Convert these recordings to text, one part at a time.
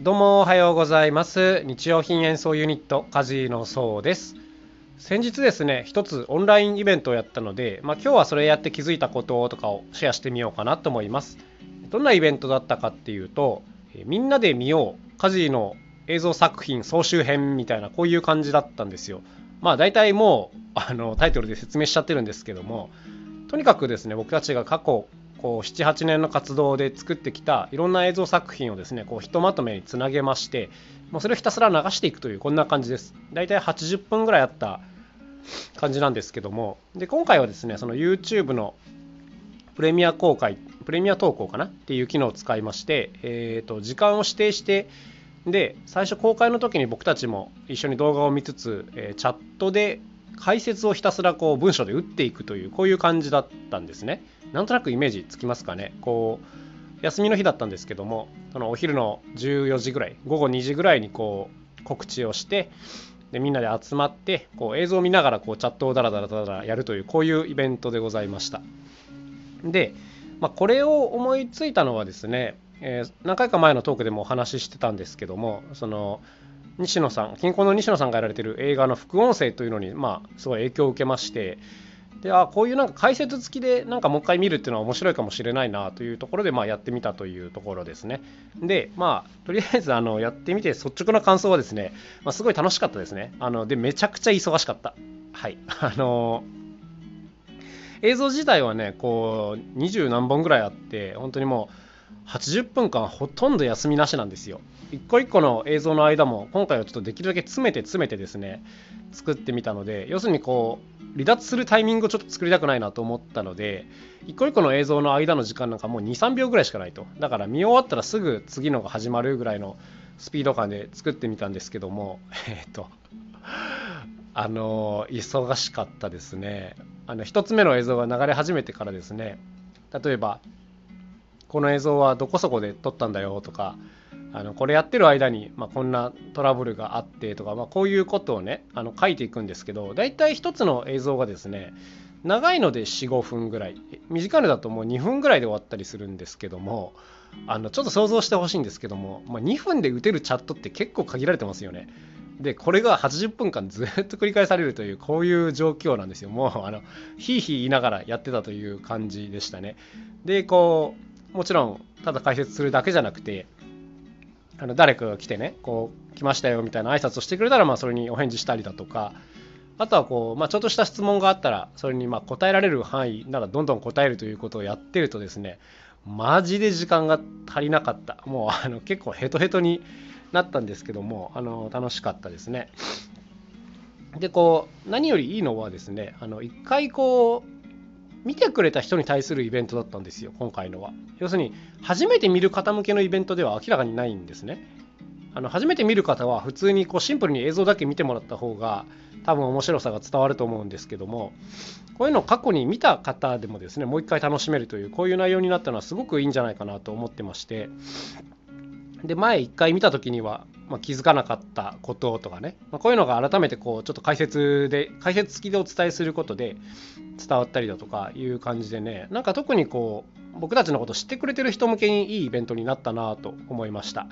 どうもおはようございます。日用品演奏ユニットカジのそうです。先日ですね一つオンラインイベントをやったので、まあ、今日はそれやって気づいたこととかをシェアしてみようかなと思います。どんなイベントだったかっていうとみんなで見ようカジの映像作品総集編みたいなこういう感じだったんですよ。まあ大体もうあのタイトルで説明しちゃってるんですけどもとにかくですね僕たちが過去こう78年の活動で作ってきたいろんな映像作品をですねこうひとまとめにつなげましてもうそれをひたすら流していくというこんな感じです。大体80分ぐらいあった感じなんですけどもで今回はですねその YouTube のプレミア公開プレミア投稿かな？っていう機能を使いまして、えー、と時間を指定してで最初公開の時に僕たちも一緒に動画を見つつ、え、チャットで解説をひたすらこう文章で打っていくというこういう感じだったんですね。なんとなくイメージつきますかね。こう休みの日だったんですけどもそのお昼の14時ぐらい午後2時ぐらいにこう告知をしてでみんなで集まってこう映像を見ながらこうチャットをダラダラダラやるというこういうイベントでございました。で、まあ、これを思いついたのはですね、えー、何回か前のトークでもお話ししてたんですけどもその西野さん近郊の西野さんがやられてる映画の副音声というのにまあすごい影響を受けましてであこういうなんか解説付きでなんかもう一回見るっていうのは面白いかもしれないなというところでまあやってみたというところですね。でまあとりあえずあのやってみて率直な感想はですね、まあ、すごい楽しかったですね。あのでめちゃくちゃ忙しかった。はい。あの映像自体はねこう20何本ぐらいあって本当にもう80分間ほとんど休みなしなんですよ。一個一個の映像の間も今回はちょっとできるだけ詰めて詰めてですね作ってみたので要するにこう離脱するタイミングをちょっと作りたくないなと思ったので一個一個の映像の間の時間なんかもう23秒ぐらいしかないと。だから見終わったらすぐ次のが始まるぐらいのスピード感で作ってみたんですけどもえっ、とあの忙しかったですね。あの1つ目の映像が流れ始めてからですね例えばこの映像はどこそこで撮ったんだよとかあのこれやってる間に、まあ、こんなトラブルがあってとか、まあ、こういうことをねあの書いていくんですけど大体1つの映像がですね長いので45分ぐらい短いのだともう2分ぐらいで終わったりするんですけどもあのちょっと想像してほしいんですけども、まあ、2分で打てるチャットって結構限られてますよね。でこれが80分間ずっと繰り返されるというこういう状況なんですよもうあのひいひい言いながらやってたという感じでしたねでこうもちろんただ解説するだけじゃなくてあの誰かが来てねこう来ましたよみたいな挨拶をしてくれたらまあそれにお返事したりだとかあとはこう、まあ、ちょっとした質問があったらそれにまあ答えられる範囲ならどんどん答えるということをやってるとですねマジで時間が足りなかった。もうあの結構ヘトヘトになったんですけどもあの楽しかったですね。でこう何よりいいのはですねあの一回こう見てくれた人に対するイベントだったんですよ今回のは。要するに初めて見る方向けのイベントでは明らかにないんですね。あの初めて見る方は普通にこうシンプルに映像だけ見てもらった方が多分面白さが伝わると思うんですけどもこういうのを過去に見た方でもですねもう一回楽しめるというこういう内容になったのはすごくいいんじゃないかなと思ってまして。で前一回見た時にはまあ、気づかなかったこととかね、まあ、こういうのが改めてこうちょっと解説で解説付きでお伝えすることで伝わったりだとかいう感じでね。なんか特にこう僕たちのこと知ってくれてる人向けにいいイベントになったなと思いました。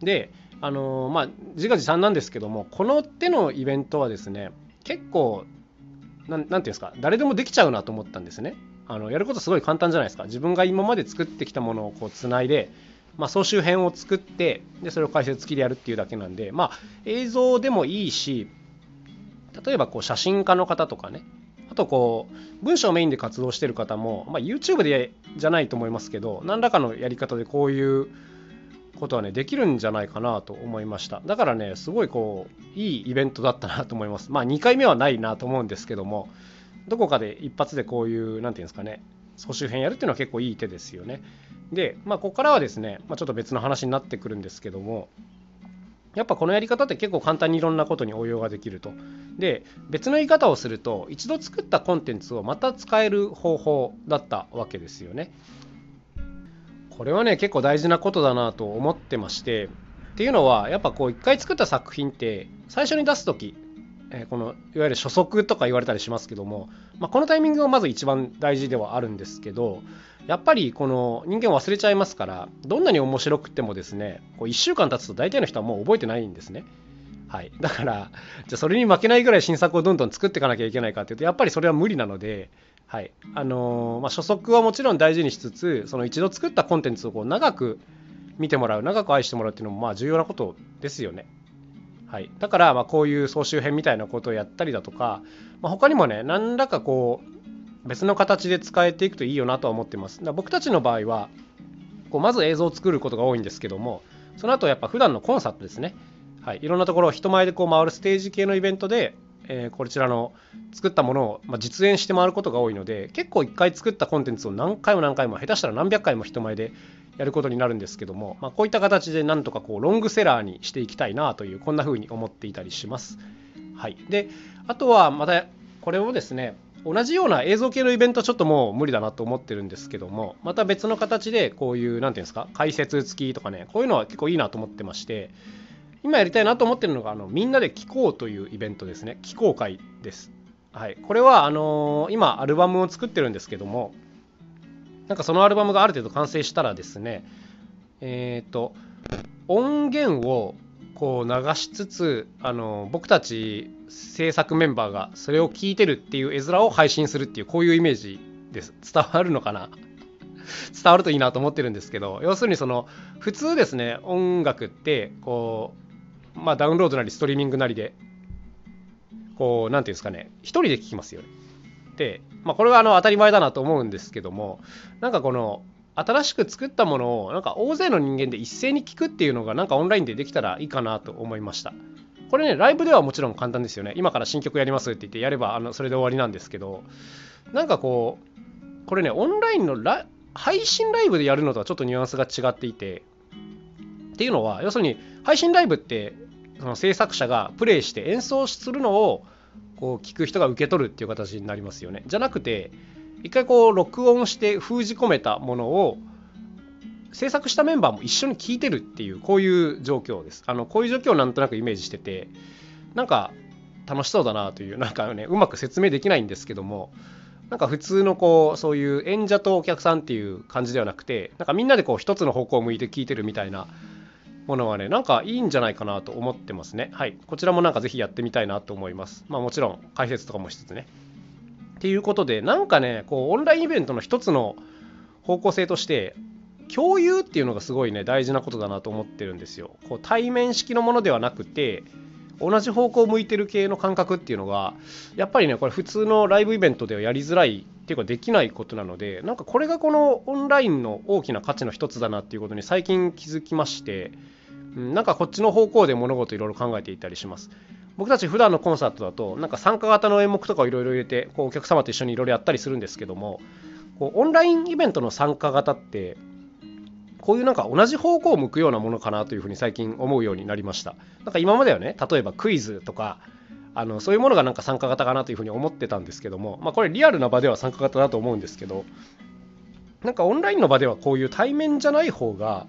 であのー、まあ自画自賛なんですけどもこの手のイベントはですね結構何て言うんですか誰でもできちゃうなと思ったんですね。あのやることすごい簡単じゃないですか。自分が今まで作ってきたものをこうつないでまあ、総集編を作ってでそれを解説付きでやるっていうだけなんで、まあ、映像でもいいし例えばこう写真家の方とかね。あとこう文章メインで活動してる方も、まあ、YouTube でじゃないと思いますけど何らかのやり方でこういうことはねできるんじゃないかなと思いました。だからねすごいこういいイベントだったなと思います。まあ2回目はないなと思うんですけどもどこかで一発でこういう何て言うんですかね総集編やるっていうのは結構いい手ですよね。で、まあ、ここからはですね、まあ、ちょっと別の話になってくるんですけども、やっぱこのやり方って結構簡単にいろんなことに応用ができると。で、別の言い方をすると、一度作ったコンテンツをまた使える方法だったわけですよね。これはね、結構大事なことだなと思ってまして、っていうのは、やっぱこう一回作った作品って、最初に出す時えこのいわゆる初速とか言われたりしますけども、まあ、このタイミングがまず一番大事ではあるんですけどやっぱりこの人間忘れちゃいますからどんなに面白くてもですねこう1週間経つと大体の人はもう覚えてないんですね。はい、だからじゃそれに負けないぐらい新作をどんどん作っていかなきゃいけないかっていうとやっぱりそれは無理なので、はいあのー、まあ、初速はもちろん大事にしつつその一度作ったコンテンツをこう長く見てもらう長く愛してもらうっていうのもまあ重要なことですよね。はい、だからまこういう総集編みたいなことをやったりだとか、まあ、他にもね何らかこう別の形で使えていくといいよなとは思ってます。だ僕たちの場合はこうまず映像を作ることが多いんですけどもその後やっぱ普段のコンサートですね、はい、いろんなところを人前でこう回るステージ系のイベントで、えー、こちらの作ったものを、ま、実演して回ることが多いので結構1回作ったコンテンツを何回も何回も下手したら何百回も人前でやることになるんですけども、まあ、こういった形でなんとかこうロングセラーにしていきたいなというこんな風に思っていたりします。はい、であとはまたこれをですね同じような映像系のイベントちょっともう無理だなと思ってるんですけどもまた別の形でこういう何て言うんですか解説付きとかねこういうのは結構いいなと思ってまして今やりたいなと思ってるのがあのみんなで聴こうというイベントですね聴こう会です。はい、これはあのー、今アルバムを作ってるんですけどもなんかそのアルバムがある程度完成したらですねえっ、ー、と音源をこう流しつつあの僕たち制作メンバーがそれを聞いてるっていう絵面を配信するっていうこういうイメージです。伝わるのかな？伝わるといいなと思ってるんですけど要するにその普通ですね音楽ってこうまあダウンロードなりストリーミングなりでこう何て言うんですかね一人で聞きますよね、まあ、これはあの当たり前だなと思うんですけどもなんかこの新しく作ったものをなんか大勢の人間で一斉に聞くっていうのがなんかオンラインでできたらいいかなと思いました。これね、ライブではもちろん簡単ですよね。今から新曲やりますって言ってやればあのそれで終わりなんですけど、なんかこう、これね、オンラインのラ配信ライブでやるのとはちょっとニュアンスが違っていて、っていうのは、要するに配信ライブってその制作者がプレイして演奏するのをこう聞く人が受け取るっていう形になりますよね。じゃなくて一回こう録音して封じ込めたものを制作したメンバーも一緒に聞いてるっていうこういう状況です。あのこういう状況をなんとなくイメージしててなんか楽しそうだなというなんかねうまく説明できないんですけどもなんか普通のこうそういう演者とお客さんっていう感じではなくてなんかみんなでこう一つの方向を向いて聞いてるみたいなものはね、なんかいいんじゃないかなと思ってますね。はい。こちらもなんかぜひやってみたいなと思います。まあもちろん解説とかもしつつね。っていうことで、なんかね、こうオンラインイベントの一つの方向性として、共有っていうのがすごいね、大事なことだなと思ってるんですよ。こう対面式のものではなくて、同じ方向を向いてる系の感覚っていうのが、やっぱりね、これ普通のライブイベントではやりづらいっていうかできないことなので、なんかこれがこのオンラインの大きな価値の一つだなっていうことに最近気づきまして、なんかこっちの方向で物事いろいろ考えていたりします。僕たち普段のコンサートだとなんか参加型の演目とかをいろいろ入れてこうお客様と一緒にいろいろやったりするんですけどもこうオンラインイベントの参加型ってこういうなんか同じ方向を向くようなものかなというふうに最近思うようになりました。なんか今まではね例えばクイズとかあのそういうものがなんか参加型かなというふうに思ってたんですけども、まあ、これリアルな場では参加型だと思うんですけどなんかオンラインの場ではこういう対面じゃない方が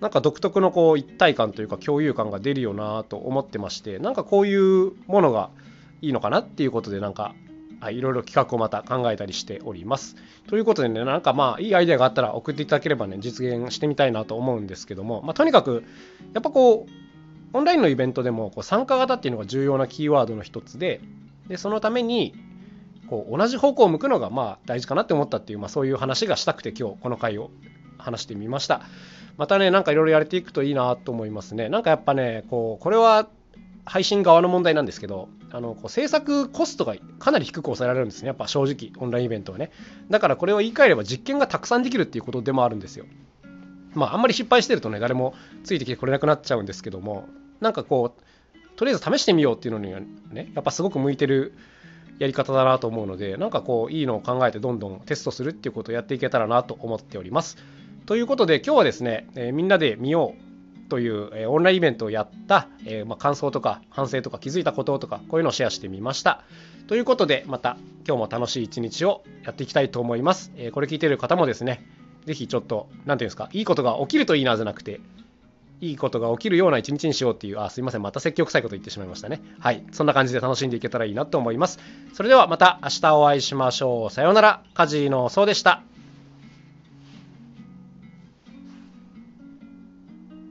なんか独特のこう一体感というか共有感が出るよなと思ってましてなんかこういうものがいいのかなっていうことでなんかはい、いろいろ企画をまた考えたりしております。ということでね、なんかまあいいアイデアがあったら送っていただければね、実現してみたいなと思うんですけども、まあ、とにかくやっぱこう、オンラインのイベントでもこう参加型っていうのが重要なキーワードの一つで、でそのためにこう同じ方向を向くのがまあ大事かなって思ったっていう、まあ、そういう話がしたくて今日この回を話してみました。またね、なんかいろいろやれていくといいなと思いますね。なんかやっぱね、こう、これは配信側の問題なんですけど、あのこう制作コストがかなり低く抑えられるんですね、やっぱ正直、オンラインイベントはね。だからこれを言い換えれば実験がたくさんできるっていうことでもあるんですよ。まあ、あんまり失敗してるとね、誰もついてきてくれなくなっちゃうんですけども、なんかこう、とりあえず試してみようっていうのにはね、やっぱすごく向いてるやり方だなと思うので、なんかこう、いいのを考えてどんどんテストするっていうことをやっていけたらなと思っております。ということで今日はですね、えー、みんなで見ようという、えー、オンラインイベントをやった、えー、まあ、感想とか反省とか気づいたこととかこういうのをシェアしてみました。ということでまた今日も楽しい一日をやっていきたいと思います。えこれ聞いてる方もですね、是非ちょっと何て言うんですかいいことが起きるといいなじゃなくていいことが起きるような一日にしようっていう、あ、すいません、また積極臭いこと言ってしまいましたね。はい、そんな感じで楽しんでいけたらいいなと思います。それではまた明日お会いしましょう。さようなら、カジノそうでした。